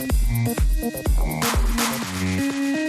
Thank you.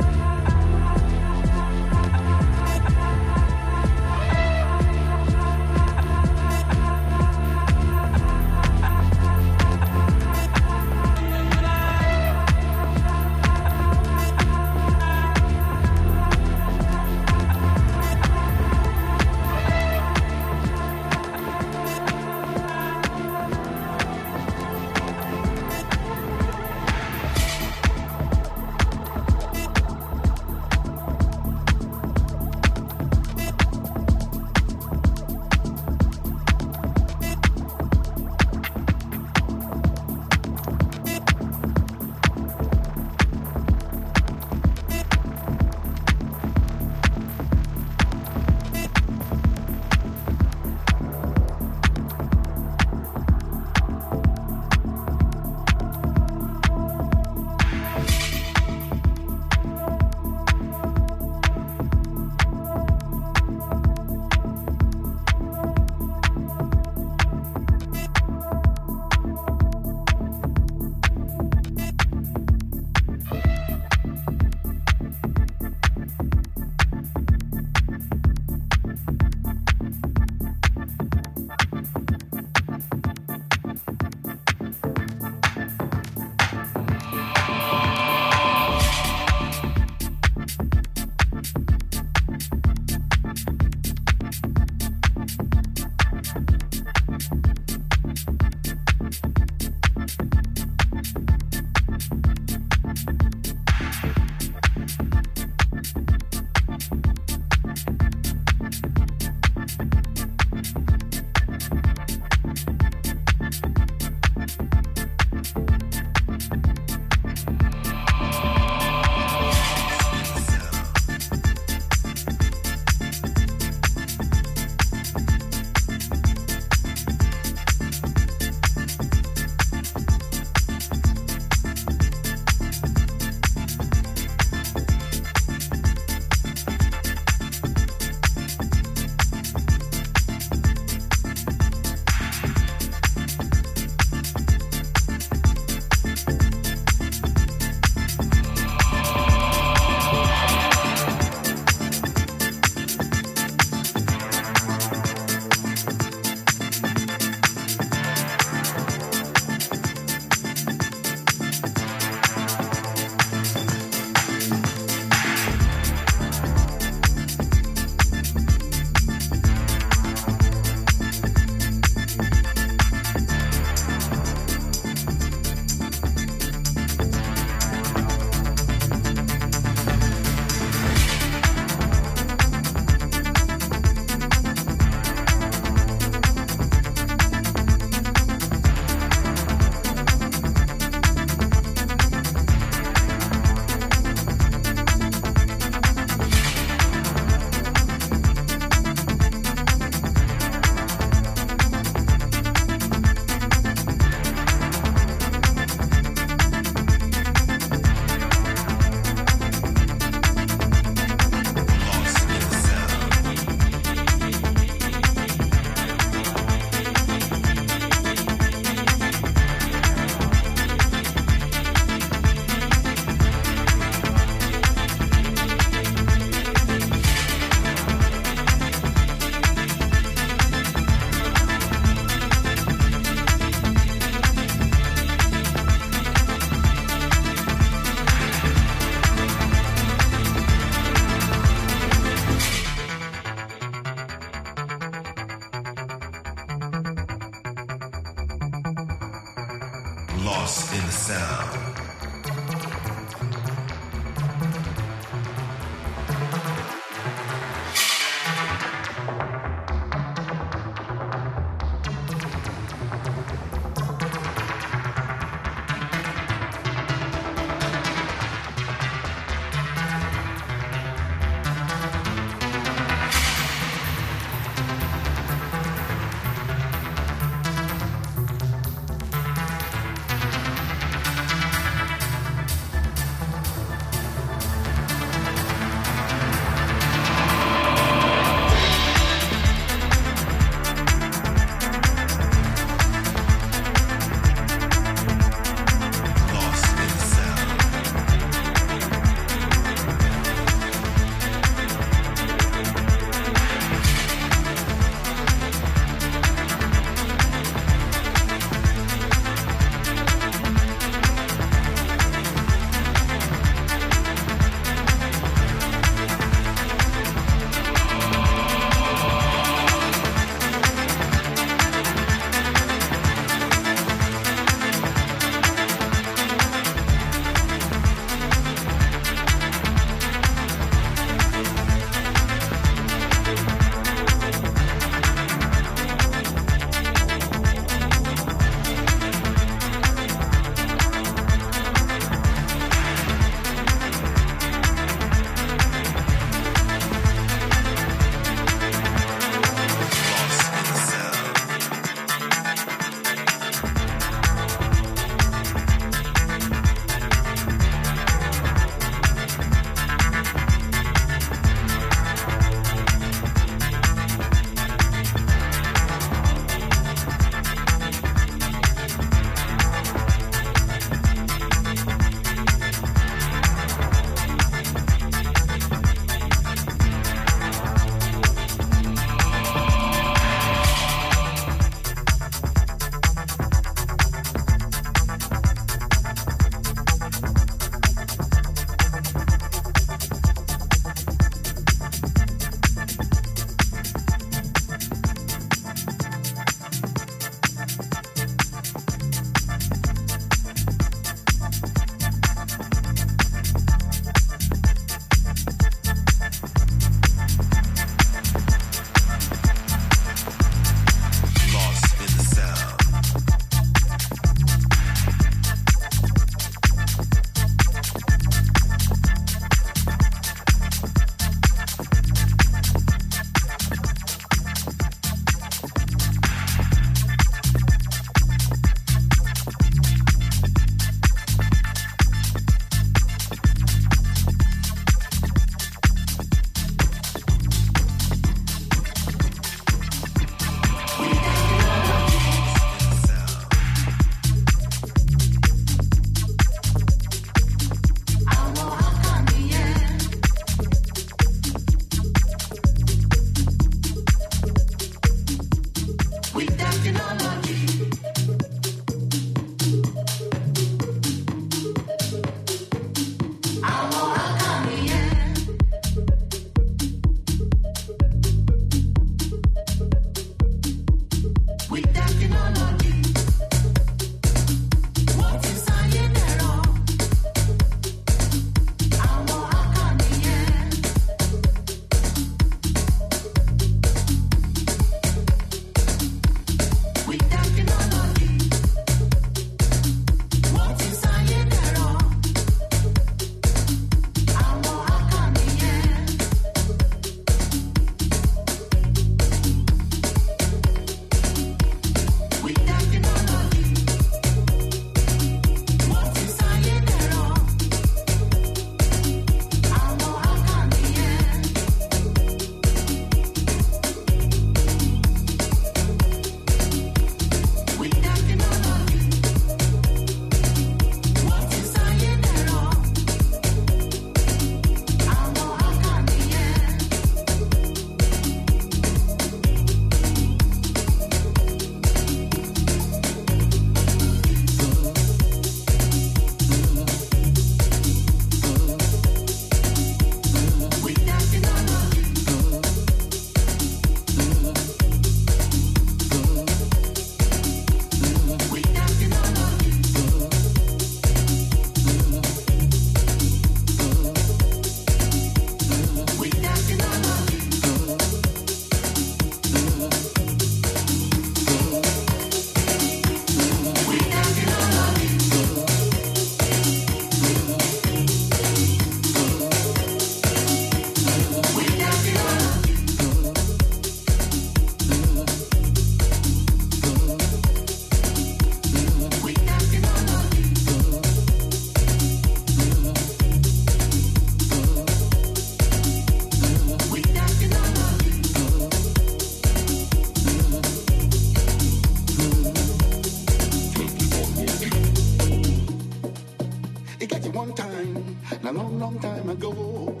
one time, a long, long time ago.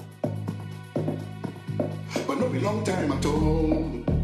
But not a long time at all.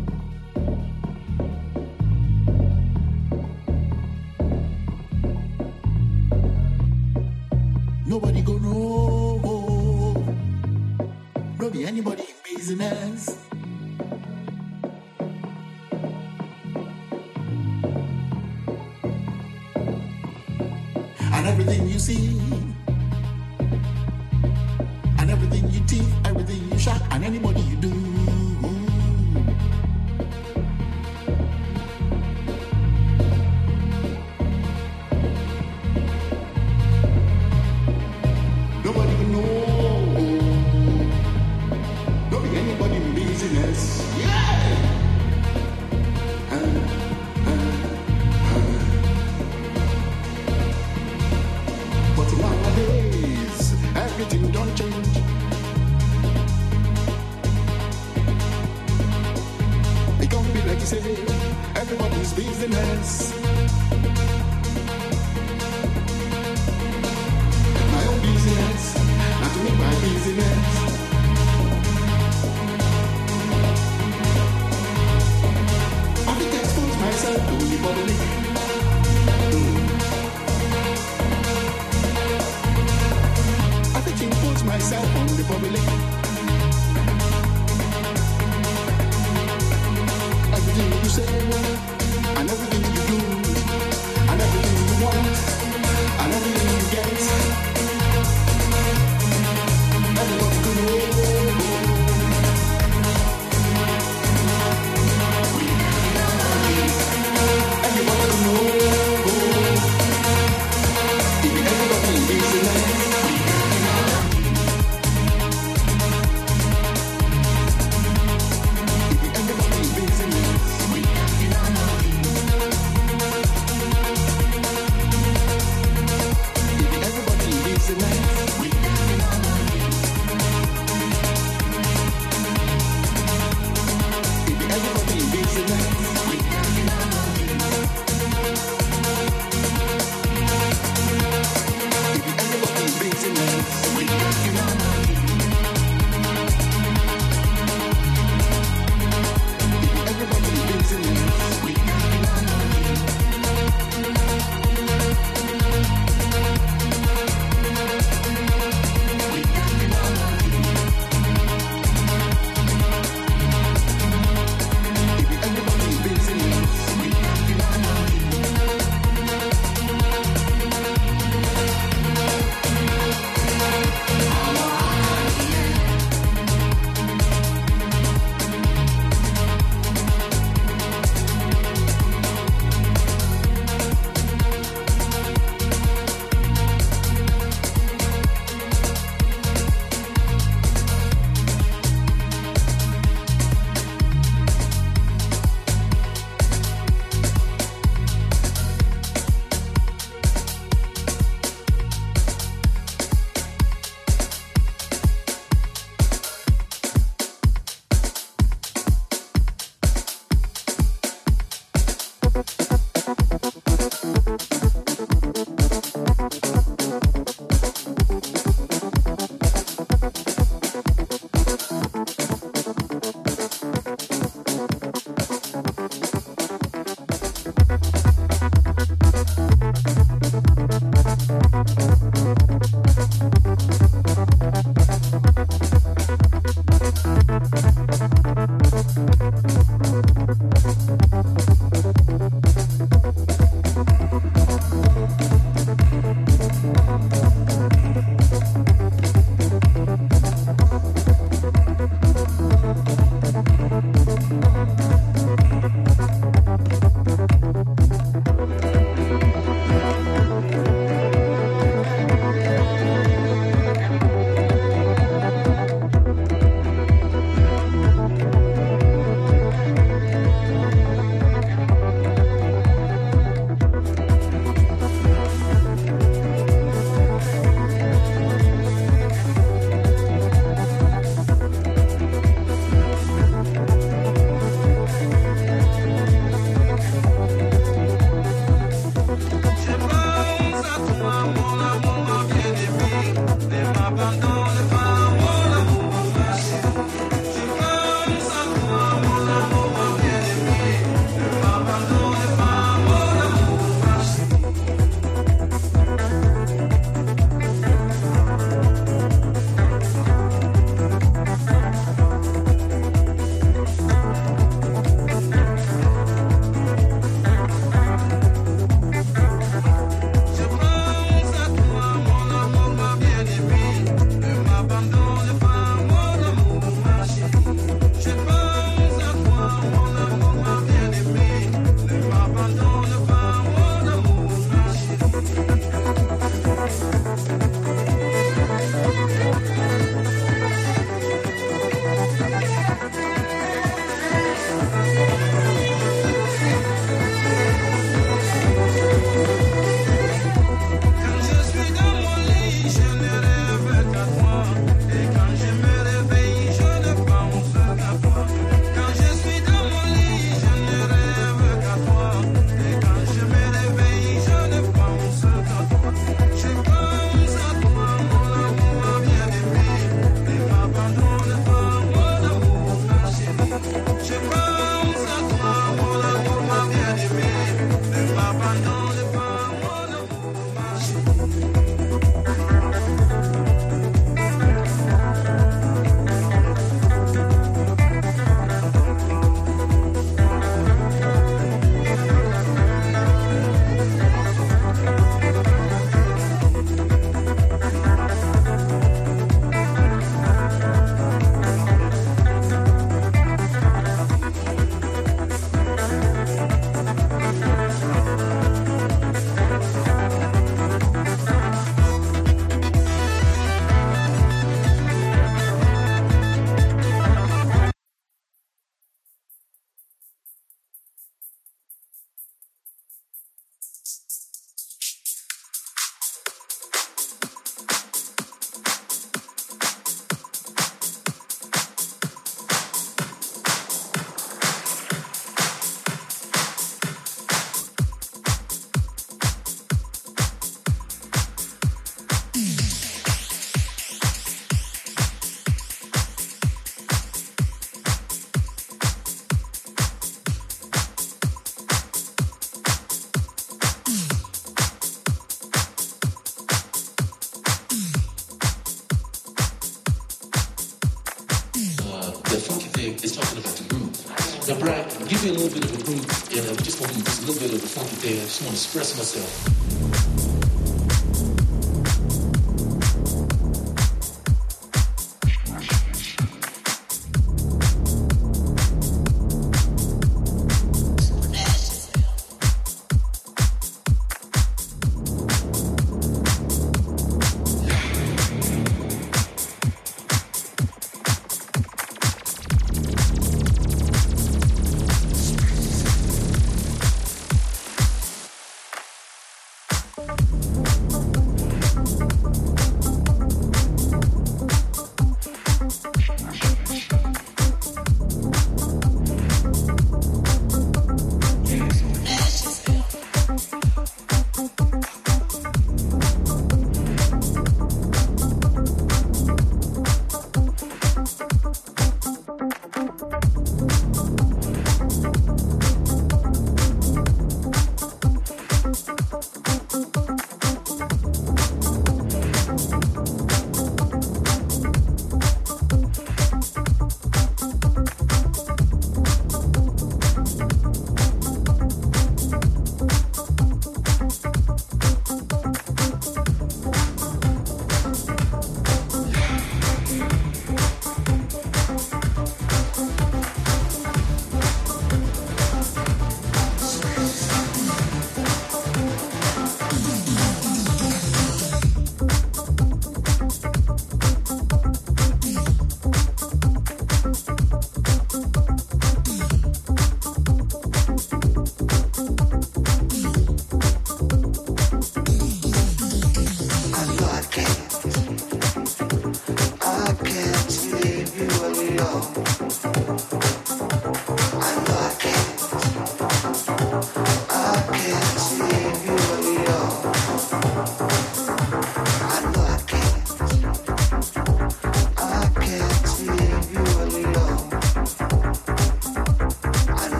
Give me a little bit of a groove, and I'm just want to just a little bit of a funky thing. I just want to express myself.